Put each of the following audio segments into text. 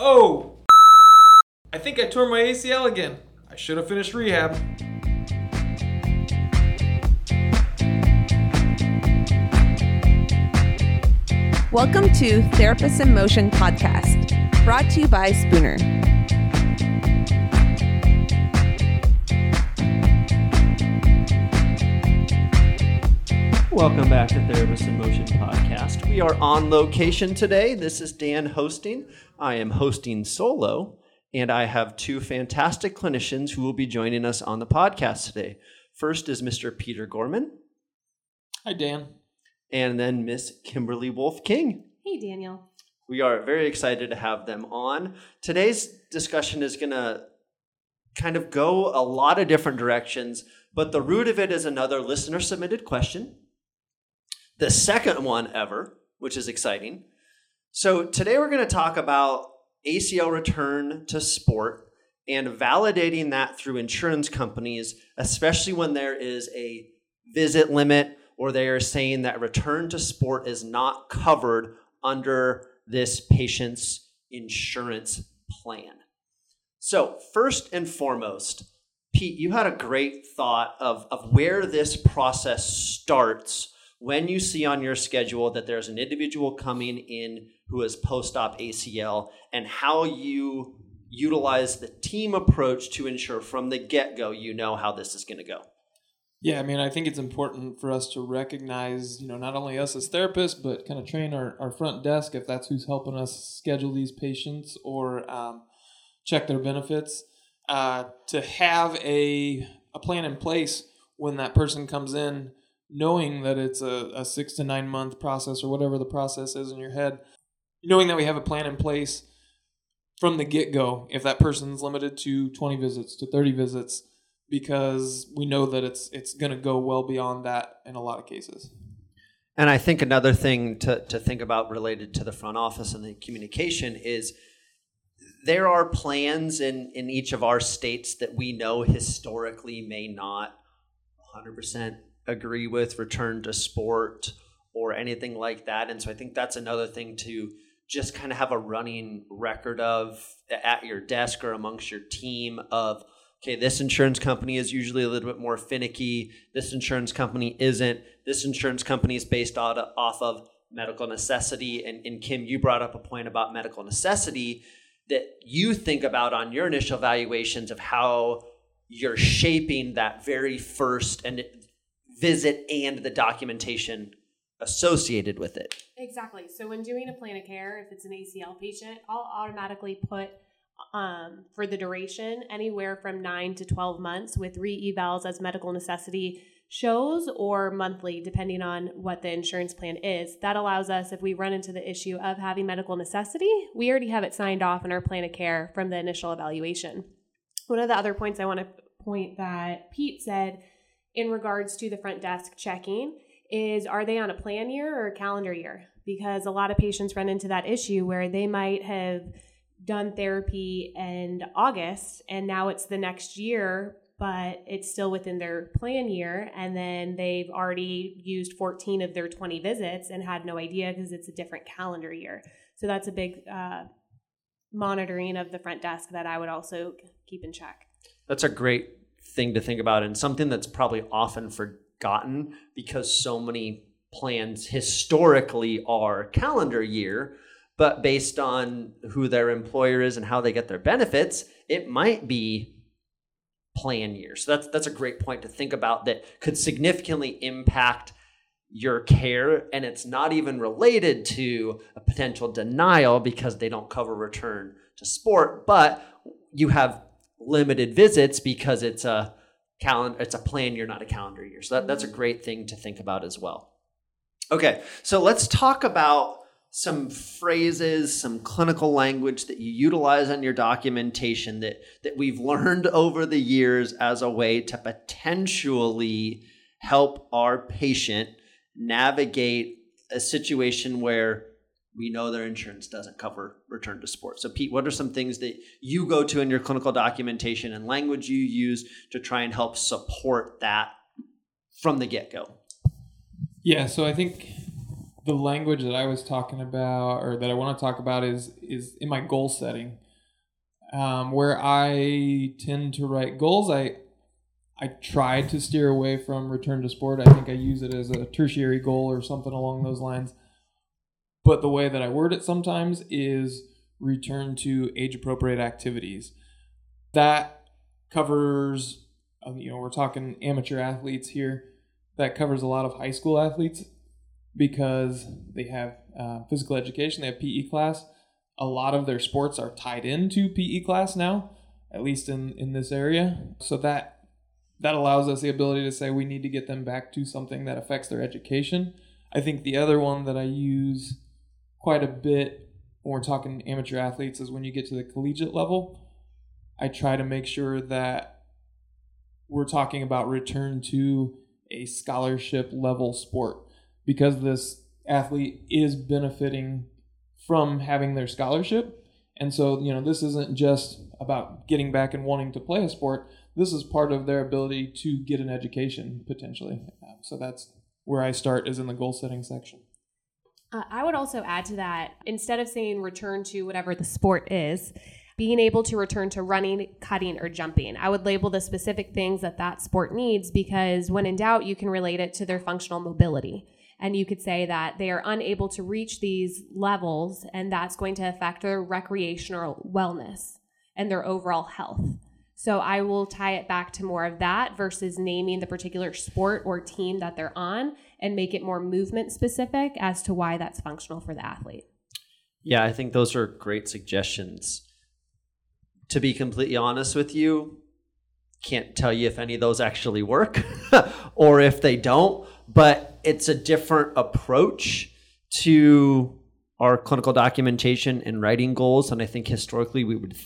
Oh! I think I tore my ACL again. I should have finished rehab. Welcome to Therapists in Motion podcast, brought to you by Spooner. Welcome back to Therapist in Motion podcast. We are on location today. This is Dan hosting. I am hosting solo, and I have two fantastic clinicians who will be joining us on the podcast today. First is Mr. Peter Gorman, Hi, Dan. and then Miss Kimberly Wolf King. Hey, Daniel. We are very excited to have them on. Today's discussion is going to kind of go a lot of different directions, but the root of it is another listener submitted question. The second one ever, which is exciting. So today we're going to talk about ACL return to sport and validating that through insurance companies, especially when there is a visit limit or they are saying that return to sport is not covered under this patient's insurance plan. So, first and foremost, Pete, you had a great thought of, of where this process starts when you see on your schedule that there's an individual coming in who is post op ACL and how you utilize the team approach to ensure from the get go you know how this is going to go. Yeah, I mean, I think it's important for us to recognize, you know, not only us as therapists, but kind of train our, our front desk if that's who's helping us schedule these patients or um, check their benefits, uh, to have a, a plan in place when that person comes in, knowing that it's a, a six to nine month process or whatever the process is in your head, knowing that we have a plan in place from the get go if that person's limited to 20 visits, to 30 visits because we know that it's it's going to go well beyond that in a lot of cases. And I think another thing to, to think about related to the front office and the communication is there are plans in, in each of our states that we know historically may not 100% agree with return to sport or anything like that. And so I think that's another thing to just kind of have a running record of at your desk or amongst your team of okay, this insurance company is usually a little bit more finicky. This insurance company isn't. This insurance company is based off of medical necessity. And, and Kim, you brought up a point about medical necessity that you think about on your initial valuations of how you're shaping that very first and visit and the documentation associated with it. Exactly. So when doing a plan of care, if it's an ACL patient, I'll automatically put um, for the duration anywhere from nine to 12 months with re evals as medical necessity shows or monthly, depending on what the insurance plan is. That allows us, if we run into the issue of having medical necessity, we already have it signed off in our plan of care from the initial evaluation. One of the other points I want to point that Pete said in regards to the front desk checking is are they on a plan year or a calendar year? Because a lot of patients run into that issue where they might have done therapy in August and now it's the next year, but it's still within their plan year. And then they've already used 14 of their 20 visits and had no idea because it's a different calendar year. So that's a big uh, monitoring of the front desk that I would also keep in check. That's a great thing to think about and something that's probably often forgotten because so many plans historically are calendar year but based on who their employer is and how they get their benefits, it might be plan year. So that's that's a great point to think about that could significantly impact your care and it's not even related to a potential denial because they don't cover return to sport, but you have limited visits because it's a calendar it's a plan year not a calendar year. So that, that's a mm. great thing to think about as well. Okay, so let's talk about some phrases, some clinical language that you utilize on your documentation that that we've learned over the years as a way to potentially help our patient navigate a situation where we know their insurance doesn't cover return to sport. So Pete, what are some things that you go to in your clinical documentation and language you use to try and help support that from the get-go? Yeah, so I think the language that I was talking about, or that I want to talk about, is is in my goal setting, um, where I tend to write goals. I I try to steer away from return to sport. I think I use it as a tertiary goal or something along those lines. But the way that I word it sometimes is return to age appropriate activities. That covers, um, you know, we're talking amateur athletes here. That covers a lot of high school athletes because they have uh, physical education, they have PE class. A lot of their sports are tied into PE class now, at least in, in this area. So that that allows us the ability to say we need to get them back to something that affects their education. I think the other one that I use quite a bit when we're talking amateur athletes is when you get to the collegiate level. I try to make sure that we're talking about return to a scholarship level sport because this athlete is benefiting from having their scholarship. And so, you know, this isn't just about getting back and wanting to play a sport. This is part of their ability to get an education potentially. So that's where I start is in the goal setting section. Uh, I would also add to that instead of saying return to whatever the sport is, being able to return to running, cutting, or jumping. I would label the specific things that that sport needs because when in doubt, you can relate it to their functional mobility. And you could say that they are unable to reach these levels, and that's going to affect their recreational wellness and their overall health. So I will tie it back to more of that versus naming the particular sport or team that they're on and make it more movement specific as to why that's functional for the athlete. Yeah, I think those are great suggestions. To be completely honest with you, can't tell you if any of those actually work or if they don't, but it's a different approach to our clinical documentation and writing goals. And I think historically we would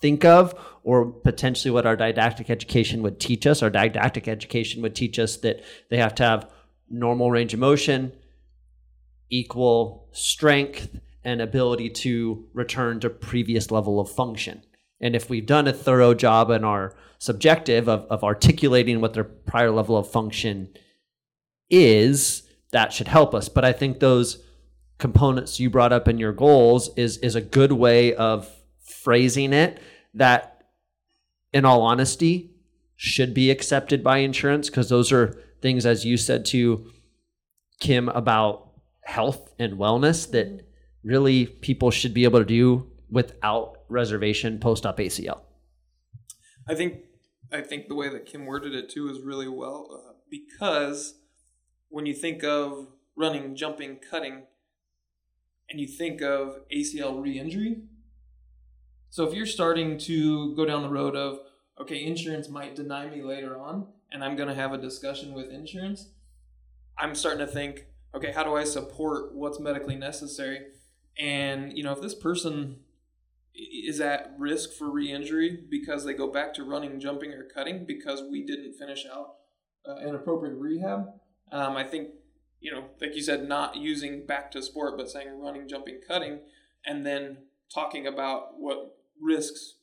think of, or potentially what our didactic education would teach us. Our didactic education would teach us that they have to have normal range of motion, equal strength, and ability to return to previous level of function. And if we've done a thorough job in our subjective of, of articulating what their prior level of function is, that should help us. But I think those components you brought up in your goals is is a good way of phrasing it that in all honesty should be accepted by insurance because those are things, as you said to Kim, about health and wellness that really people should be able to do without reservation post op ACL. I think I think the way that Kim worded it too is really well uh, because when you think of running, jumping, cutting, and you think of ACL re-injury, so if you're starting to go down the road of okay, insurance might deny me later on, and I'm going to have a discussion with insurance, I'm starting to think, okay, how do I support what's medically necessary? And, you know, if this person is at risk for re-injury because they go back to running, jumping, or cutting because we didn't finish out uh, an appropriate rehab, um, I think, you know, like you said, not using back to sport, but saying running, jumping, cutting, and then talking about what risks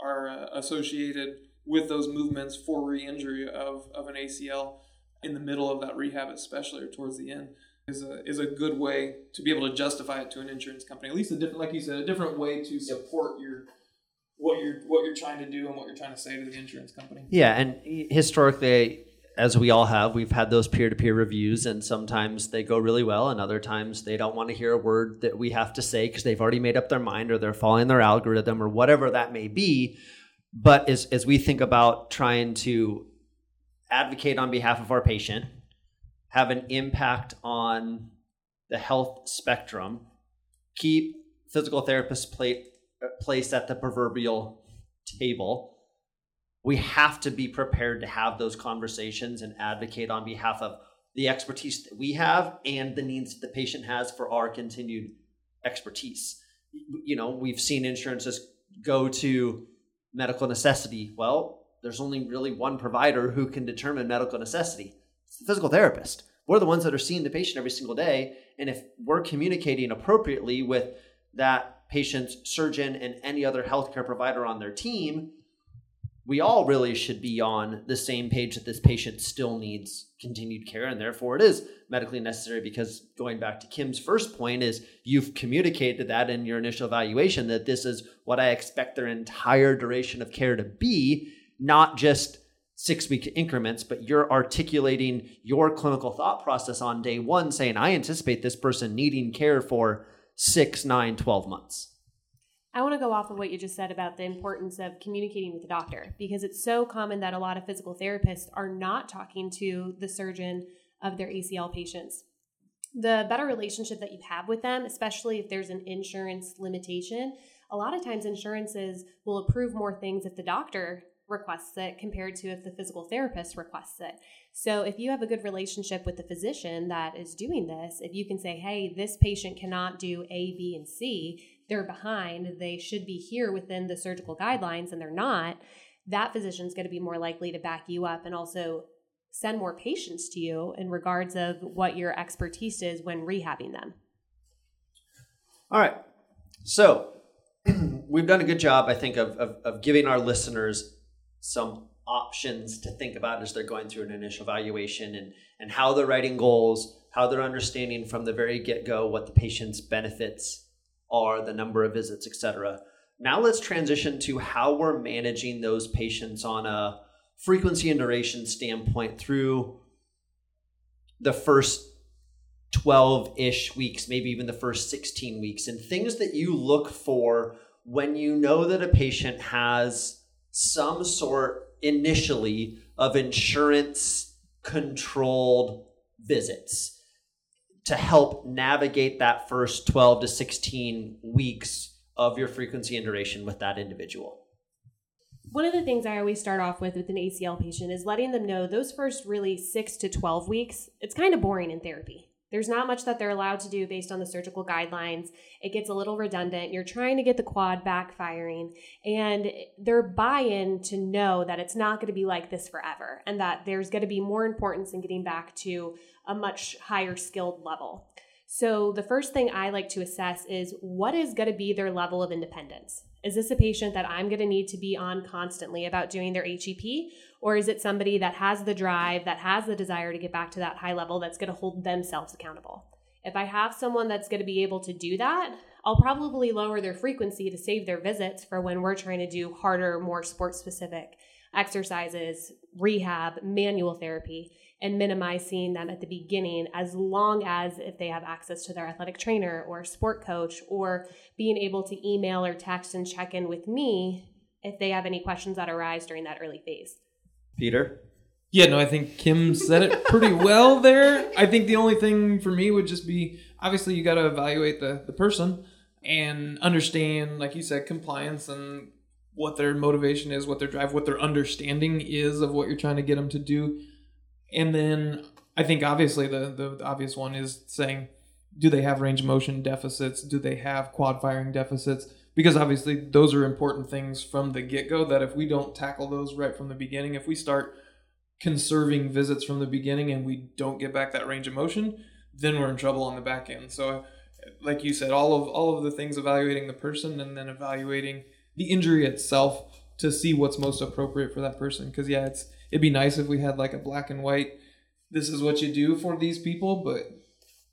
are uh, associated with those movements for re-injury of, of an ACL in the middle of that rehab, especially or towards the end, is a is a good way to be able to justify it to an insurance company. At least a different, like you said, a different way to support your what you're what you're trying to do and what you're trying to say to the insurance company. Yeah, and historically, as we all have, we've had those peer to peer reviews, and sometimes they go really well, and other times they don't want to hear a word that we have to say because they've already made up their mind or they're following their algorithm or whatever that may be. But as, as we think about trying to advocate on behalf of our patient, have an impact on the health spectrum, keep physical therapists placed at the proverbial table, we have to be prepared to have those conversations and advocate on behalf of the expertise that we have and the needs that the patient has for our continued expertise. You know, we've seen insurances go to medical necessity. Well, there's only really one provider who can determine medical necessity. It's the physical therapist. We're the ones that are seeing the patient every single day. And if we're communicating appropriately with that patient's surgeon and any other healthcare provider on their team, we all really should be on the same page that this patient still needs continued care and therefore it is medically necessary because going back to Kim's first point is you've communicated that in your initial evaluation that this is what I expect their entire duration of care to be not just 6 week increments but you're articulating your clinical thought process on day 1 saying I anticipate this person needing care for 6 9 12 months I want to go off of what you just said about the importance of communicating with the doctor because it's so common that a lot of physical therapists are not talking to the surgeon of their ACL patients. The better relationship that you have with them, especially if there's an insurance limitation, a lot of times insurances will approve more things if the doctor requests it compared to if the physical therapist requests it. So if you have a good relationship with the physician that is doing this, if you can say, hey, this patient cannot do A, B, and C, they're behind, they should be here within the surgical guidelines and they're not, that physician's going to be more likely to back you up and also send more patients to you in regards of what your expertise is when rehabbing them. All right. So we've done a good job, I think, of, of, of, giving our listeners some options to think about as they're going through an initial evaluation and, and how they're writing goals, how they're understanding from the very get go what the patient's benefits are, the number of visits, etc. Now let's transition to how we're managing those patients on a frequency and duration standpoint through the first 12 ish weeks, maybe even the first 16 weeks, and things that you look for when you know that a patient has some sort initially of insurance controlled visits to help navigate that first 12 to 16 weeks of your frequency and duration with that individual? One of the things I always start off with with an ACL patient is letting them know those first really 6 to 12 weeks, it's kind of boring in therapy. There's not much that they're allowed to do based on the surgical guidelines. It gets a little redundant. You're trying to get the quad backfiring, and their buy in to know that it's not going to be like this forever and that there's going to be more importance in getting back to a much higher skilled level. So, the first thing I like to assess is what is going to be their level of independence? Is this a patient that I'm going to need to be on constantly about doing their HEP? Or is it somebody that has the drive, that has the desire to get back to that high level that's going to hold themselves accountable? If I have someone that's going to be able to do that, I'll probably lower their frequency to save their visits for when we're trying to do harder, more sports specific exercises, rehab, manual therapy and minimize seeing them at the beginning as long as if they have access to their athletic trainer or sport coach or being able to email or text and check in with me if they have any questions that arise during that early phase. Peter? Yeah, no, I think Kim said it pretty well there. I think the only thing for me would just be obviously you got to evaluate the, the person and understand, like you said, compliance and what their motivation is, what their drive, what their understanding is of what you're trying to get them to do. And then I think obviously the, the, the obvious one is saying, do they have range motion deficits? Do they have quad firing deficits? Because obviously those are important things from the get go. That if we don't tackle those right from the beginning, if we start conserving visits from the beginning and we don't get back that range of motion, then we're in trouble on the back end. So, uh, like you said, all of all of the things evaluating the person and then evaluating the injury itself to see what's most appropriate for that person. Because yeah, it's it'd be nice if we had like a black and white this is what you do for these people but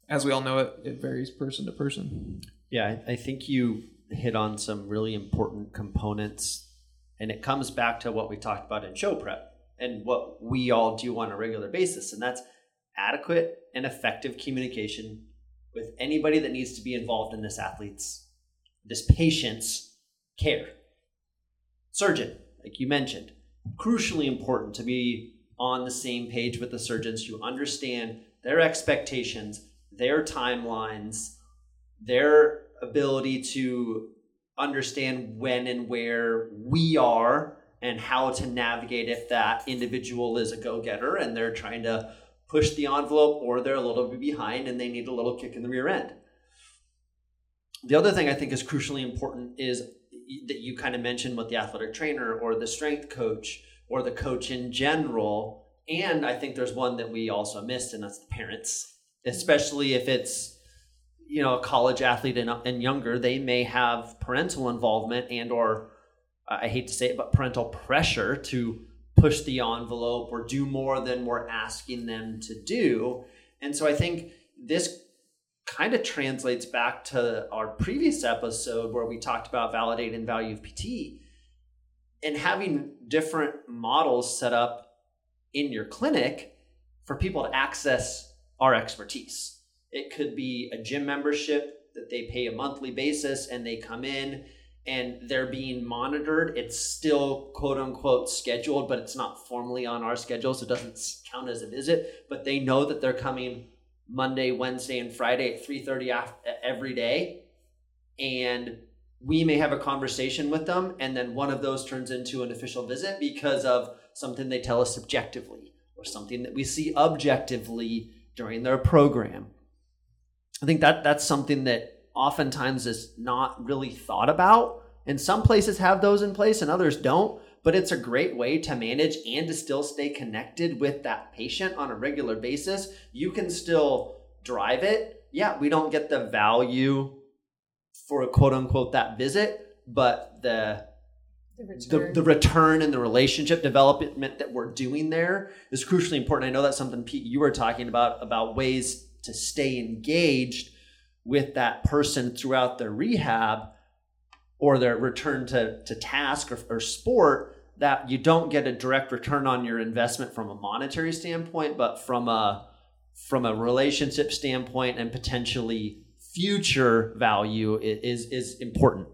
as we all know it it varies person to person yeah i think you hit on some really important components and it comes back to what we talked about in show prep and what we all do on a regular basis and that's adequate and effective communication with anybody that needs to be involved in this athlete's this patient's care. Surgeon like you mentioned crucially important to be on the same page with the surgeons to understand their expectations, their timelines, their ability to understand when and where we are and how to navigate if that individual is a go-getter and they're trying to push the envelope or they're a little bit behind and they need a little kick in the rear end. The other thing I think is crucially important is that you kind of mentioned with the athletic trainer or the strength coach or the coach in general. And I think there's one that we also missed, and that's the parents, especially if it's you know a college athlete and, and younger. They may have parental involvement and or I hate to say it, but parental pressure to push the envelope or do more than we're asking them to do. And so I think this kind of translates back to our previous episode where we talked about validating value of PT and having different models set up in your clinic for people to access our expertise. It could be a gym membership that they pay a monthly basis and they come in and they're being monitored. It's still quote unquote scheduled, but it's not formally on our schedule, so it doesn't count as a visit. But they know that they're coming Monday, Wednesday, and Friday at 3:30 every day, and we may have a conversation with them, and then one of those turns into an official visit because of something they tell us subjectively or something that we see objectively during their program. I think that that's something that oftentimes is not really thought about. And some places have those in place and others don't, but it's a great way to manage and to still stay connected with that patient on a regular basis. You can still drive it. Yeah, we don't get the value for a quote unquote that visit, but the the return. The, the return and the relationship development that we're doing there is crucially important. I know that's something Pete you were talking about about ways to stay engaged with that person throughout their rehab or their return to, to task or, or sport that you don't get a direct return on your investment from a monetary standpoint but from a from a relationship standpoint and potentially future value is is important.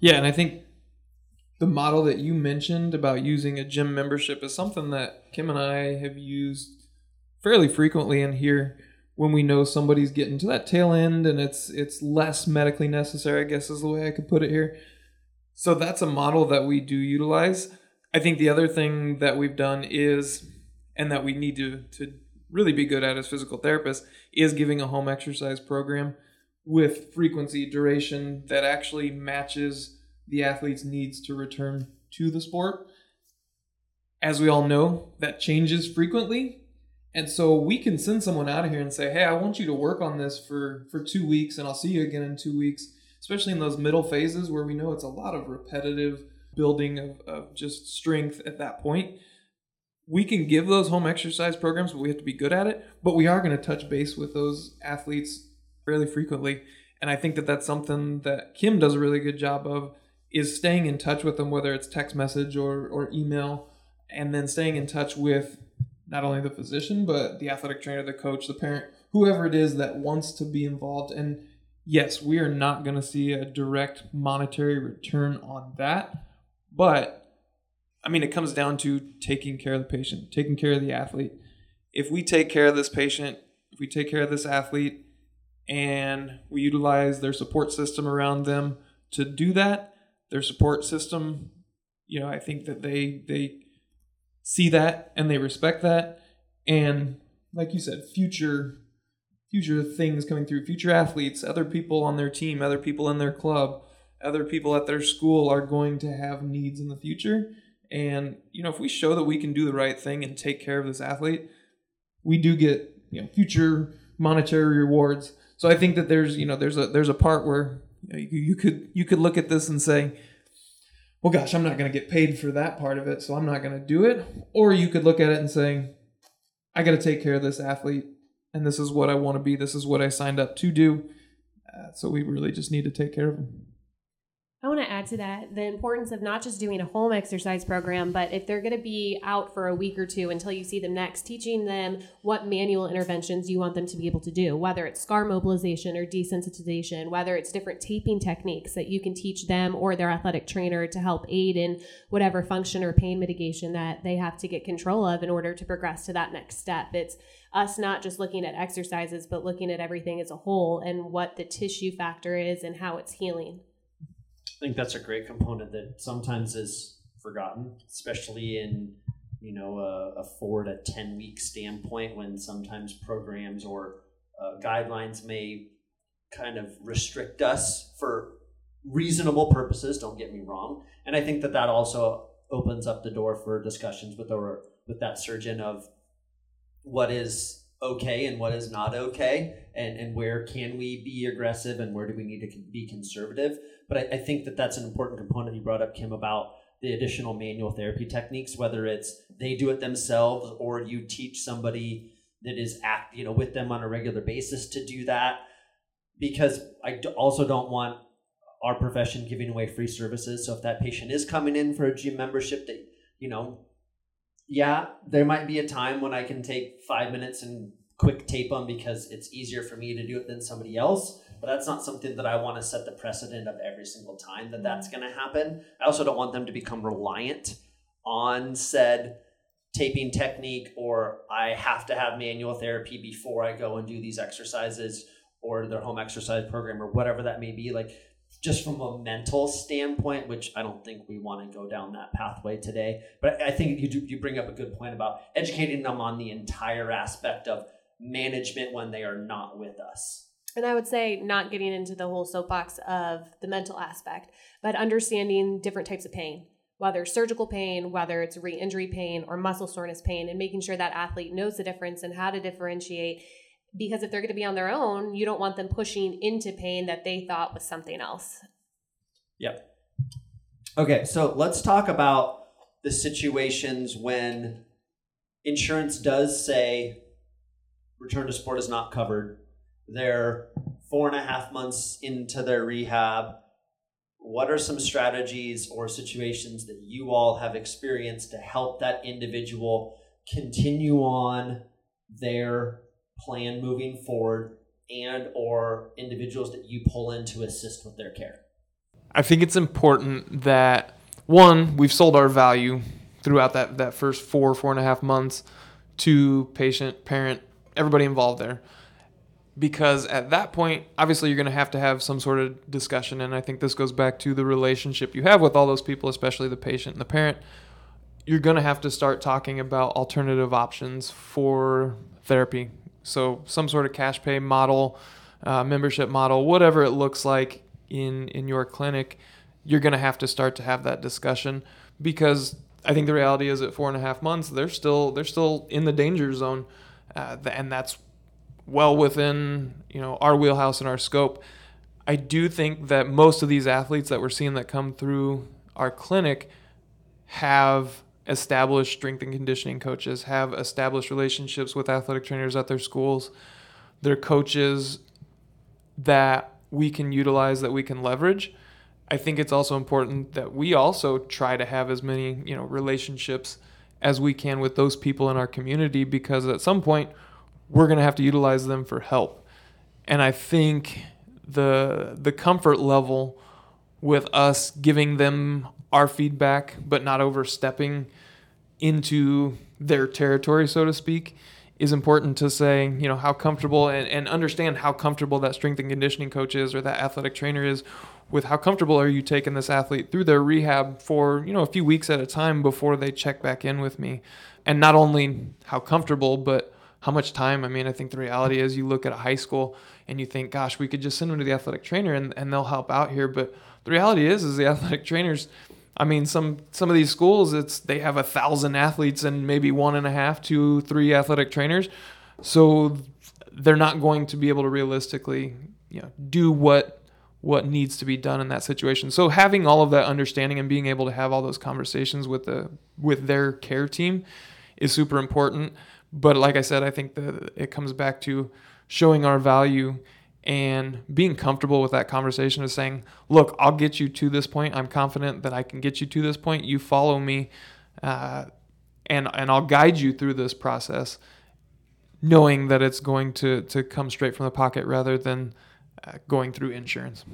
Yeah and i think the model that you mentioned about using a gym membership is something that kim and i have used fairly frequently in here when we know somebody's getting to that tail end and it's it's less medically necessary, I guess is the way I could put it here. So that's a model that we do utilize. I think the other thing that we've done is and that we need to to really be good at as physical therapists is giving a home exercise program with frequency duration that actually matches the athlete's needs to return to the sport. As we all know, that changes frequently and so we can send someone out of here and say, "Hey, I want you to work on this for for 2 weeks and I'll see you again in 2 weeks." Especially in those middle phases where we know it's a lot of repetitive building of, of just strength at that point. We can give those home exercise programs, but we have to be good at it. But we are going to touch base with those athletes fairly frequently. And I think that that's something that Kim does a really good job of is staying in touch with them, whether it's text message or, or email, and then staying in touch with not only the physician, but the athletic trainer, the coach, the parent, whoever it is that wants to be involved. And yes, we are not going to see a direct monetary return on that. But I mean, it comes down to taking care of the patient, taking care of the athlete. If we take care of this patient, if we take care of this athlete, and we utilize their support system around them to do that, their support system, you know, I think that they they see that and they respect that. And like you said future future things coming through future athletes other people on their team other people in their club other people at their school are going to have needs in the future. And you know if we show that we can do the right thing and take care of this athlete we do get you know future monetary rewards. So i think that there's you know there's a there's a part where you, know, you, you could you could look at this and say well, gosh, I'm not going to get paid for that part of it, so I'm not going to do it. Or you could look at it and say, I got to take care of this athlete, and this is what I want to be. This is what I signed up to do. Uh, so we really just need to take care of them. I want to add to that the importance of not just doing a home exercise program, but if they're going to be out for a week or two until you see them next, teaching them what manual interventions you want them to be able to do, whether it's scar mobilization or desensitization, whether it's different taping techniques that you can teach them or their athletic trainer to help aid in whatever function or pain mitigation that they have to get control of in order to progress to that next step. It's us not just looking at exercises, but looking at everything as a whole and what the tissue factor is and how it's healing. I think that's a great component that sometimes is forgotten, especially in you know a, a four to ten week standpoint when sometimes programs or uh, guidelines may kind of restrict us for reasonable purposes. Don't get me wrong, and I think that that also opens up the door for discussions with our with that surgeon of what is okay and what is not okay and, and where can we be aggressive and where do we need to be conservative. But I, I think that that's an important component you brought up kim about the additional manual therapy techniques whether it's they do it themselves or you teach somebody that is act you know with them on a regular basis to do that. Because i also don't want our profession giving away free services. So if that patient is coming in for a gym membership that you know yeah, there might be a time when I can take five minutes and quick tape them because it's easier for me to do it than somebody else. But that's not something that I want to set the precedent of every single time that that's mm. going to happen. I also don't want them to become reliant on said taping technique or I have to have manual therapy before I go and do these exercises or their home exercise program or whatever that may be. Like just from a mental standpoint, which I don't think we want to go down that pathway today. But I think you do, you bring up a good point about educating them on the entire aspect of management when they are not with us. And I would say not getting into the whole soapbox of the mental aspect, but understanding different types of pain, whether surgical pain, whether it's re injury pain or muscle soreness pain, and making sure that athlete knows the difference and how to differentiate because if they're going to be on their own, you don't want them pushing into pain that they thought was something else. Yep. Okay, so let's talk about the situations when insurance does say return to sport is not covered. They're four and a half months into their rehab. What are some strategies or situations that you all have experienced to help that individual continue on their plan moving forward and or individuals that you pull in to assist with their care? I think it's important that one, we've sold our value throughout that, that first four, four and a half months to patient, parent, everybody involved there. Because at that point, obviously, you're going to have to have some sort of discussion. And I think this goes back to the relationship you have with all those people, especially the patient and the parent. You're going to have to start talking about alternative options for therapy so some sort of cash pay model, uh, membership model, whatever it looks like in in your clinic, you're going to have to start to have that discussion because I think the reality is at four and a half months they're still they're still in the danger zone, uh, and that's well within you know our wheelhouse and our scope. I do think that most of these athletes that we're seeing that come through our clinic have established strength and conditioning coaches, have established relationships with athletic trainers at their schools. They're coaches that we can utilize, that we can leverage. I think it's also important that we also try to have as many, you know, relationships as we can with those people in our community because at some point we're going to have to utilize them for help. And I think the the comfort level with us giving them our feedback but not overstepping into their territory, so to speak, is important to say, you know, how comfortable and, and understand how comfortable that strength and conditioning coach is or that athletic trainer is with how comfortable are you taking this athlete through their rehab for, you know, a few weeks at a time before they check back in with me. And not only how comfortable, but how much time. I mean, I think the reality is you look at a high school and you think, gosh, we could just send them to the athletic trainer and, and they'll help out here. But the reality is, is the athletic trainers – I mean, some some of these schools, it's they have a thousand athletes and maybe one and a half, two, three athletic trainers, so they're not going to be able to realistically, you know, do what what needs to be done in that situation. So having all of that understanding and being able to have all those conversations with the with their care team is super important. But like I said, I think that it comes back to showing our value and being comfortable with that conversation is saying, look, I'll get you to this point. I'm confident that I can get you to this point. You follow me, uh, and and I'll guide you through this process, knowing that it's going to to come straight from the pocket rather than uh, going through insurance.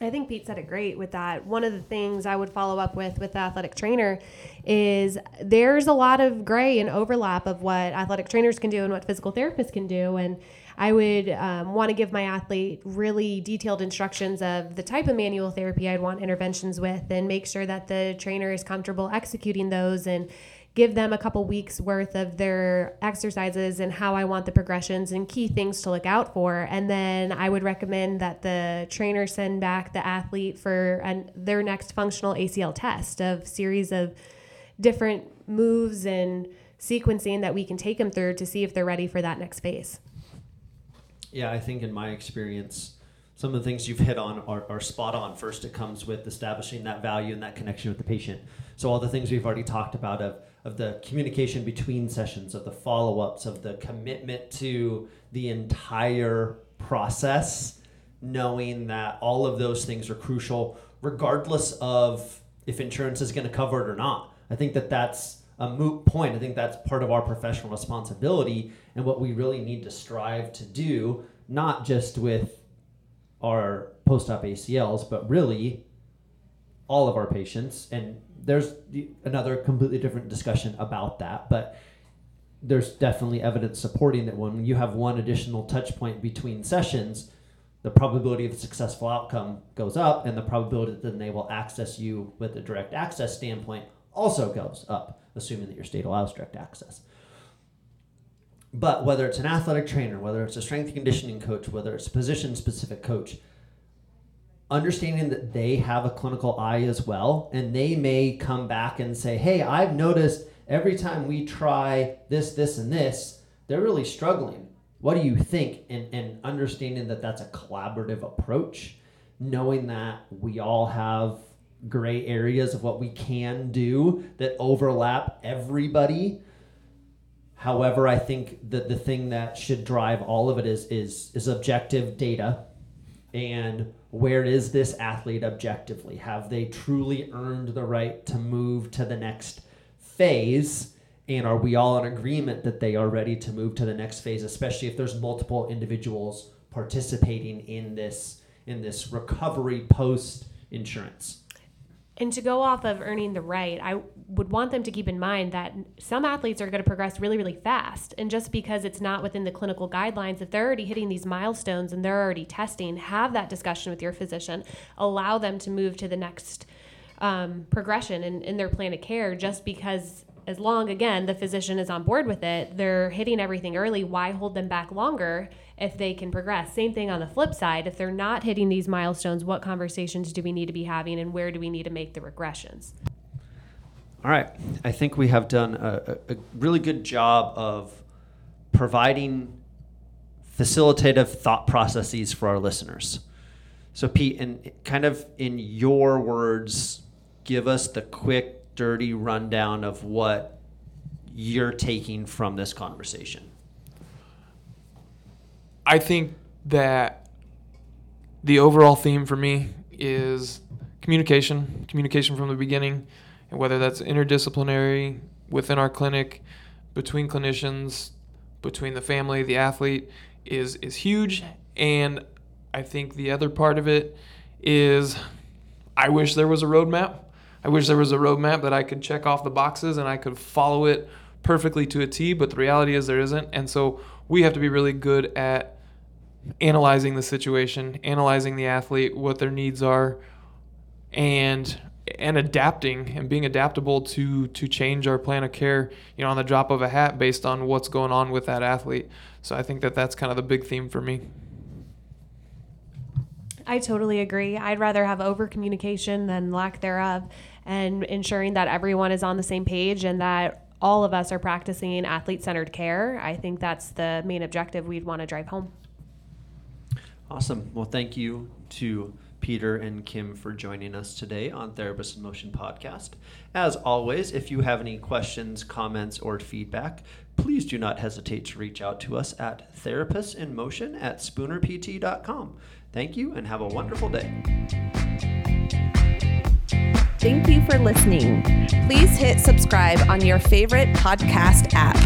I think Pete said it great with that. One of the things I would follow up with with the athletic trainer is there's a lot of gray and overlap of what athletic trainers can do and what physical therapists can do, and I would um, want to give my athlete really detailed instructions of the type of manual therapy I'd want interventions with and make sure that the trainer is comfortable executing those and give them a couple weeks worth of their exercises and how I want the progressions and key things to look out for. And then I would recommend that the trainer send back the athlete for an, their next functional ACL test of series of different moves and sequencing that we can take them through to see if they're ready for that next phase. Yeah, I think in my experience, some of the things you've hit on are, are spot on. First, it comes with establishing that value and that connection with the patient. So all the things we've already talked about of of the communication between sessions, of the follow ups, of the commitment to the entire process, knowing that all of those things are crucial, regardless of if insurance is going to cover it or not. I think that that's a moot point. I think that's part of our professional responsibility and what we really need to strive to do, not just with our post op ACLs, but really all of our patients. And there's another completely different discussion about that, but there's definitely evidence supporting that when you have one additional touch point between sessions, the probability of a successful outcome goes up, and the probability that then they will access you with a direct access standpoint also goes up, assuming that your state allows direct access. But whether it's an athletic trainer, whether it's a strength conditioning coach, whether it's a position specific coach, understanding that they have a clinical eye as well, and they may come back and say, Hey, I've noticed every time we try this, this, and this, they're really struggling. What do you think? And, and understanding that that's a collaborative approach, knowing that we all have gray areas of what we can do that overlap everybody. However, I think that the thing that should drive all of it is is is objective data and where is this athlete objectively? Have they truly earned the right to move to the next phase? And are we all in agreement that they are ready to move to the next phase, especially if there's multiple individuals participating in this in this recovery post insurance? And to go off of earning the right, I would want them to keep in mind that some athletes are going to progress really, really fast. And just because it's not within the clinical guidelines, if they're already hitting these milestones and they're already testing, have that discussion with your physician. Allow them to move to the next um, progression in, in their plan of care just because as long again the physician is on board with it they're hitting everything early why hold them back longer if they can progress. Same thing on the flip side if they're not hitting these milestones what conversations do we need to be having and where do we need to make the regressions? All right. I think we have done a, a really good job of providing facilitative thought processes for our listeners. So pete and kind of in your words give us the quick dirty rundown of what you're taking from this conversation? I think that the overall theme for me is communication, communication from the beginning, and whether that's interdisciplinary within our clinic, between clinicians, between the family, the athlete is is huge and I think the other part of it is I wish there was a roadmap I wish there was a roadmap that I could check off the boxes and I could follow it perfectly to a T, but the reality is there isn't. And so we have to be really good at analyzing the situation, analyzing the athlete, what their needs are, and and adapting and being adaptable to to change our plan of care, you know, on the drop of a hat based on what's going on with that athlete. So I think that that's kind of the big theme for me. I totally agree. I'd rather have over communication than lack thereof and ensuring that everyone is on the same page and that all of us are practicing athlete centered care. I think that's the main objective we'd want to drive home. Awesome. Well, thank you to Peter and Kim for joining us today on Therapist in Motion podcast. As always, if you have any questions, comments, or feedback, please do not hesitate to reach out to us at therapistinmotion at spoonerpt.com. Thank you and have a wonderful day. Thank you for listening. Please hit subscribe on your favorite podcast app.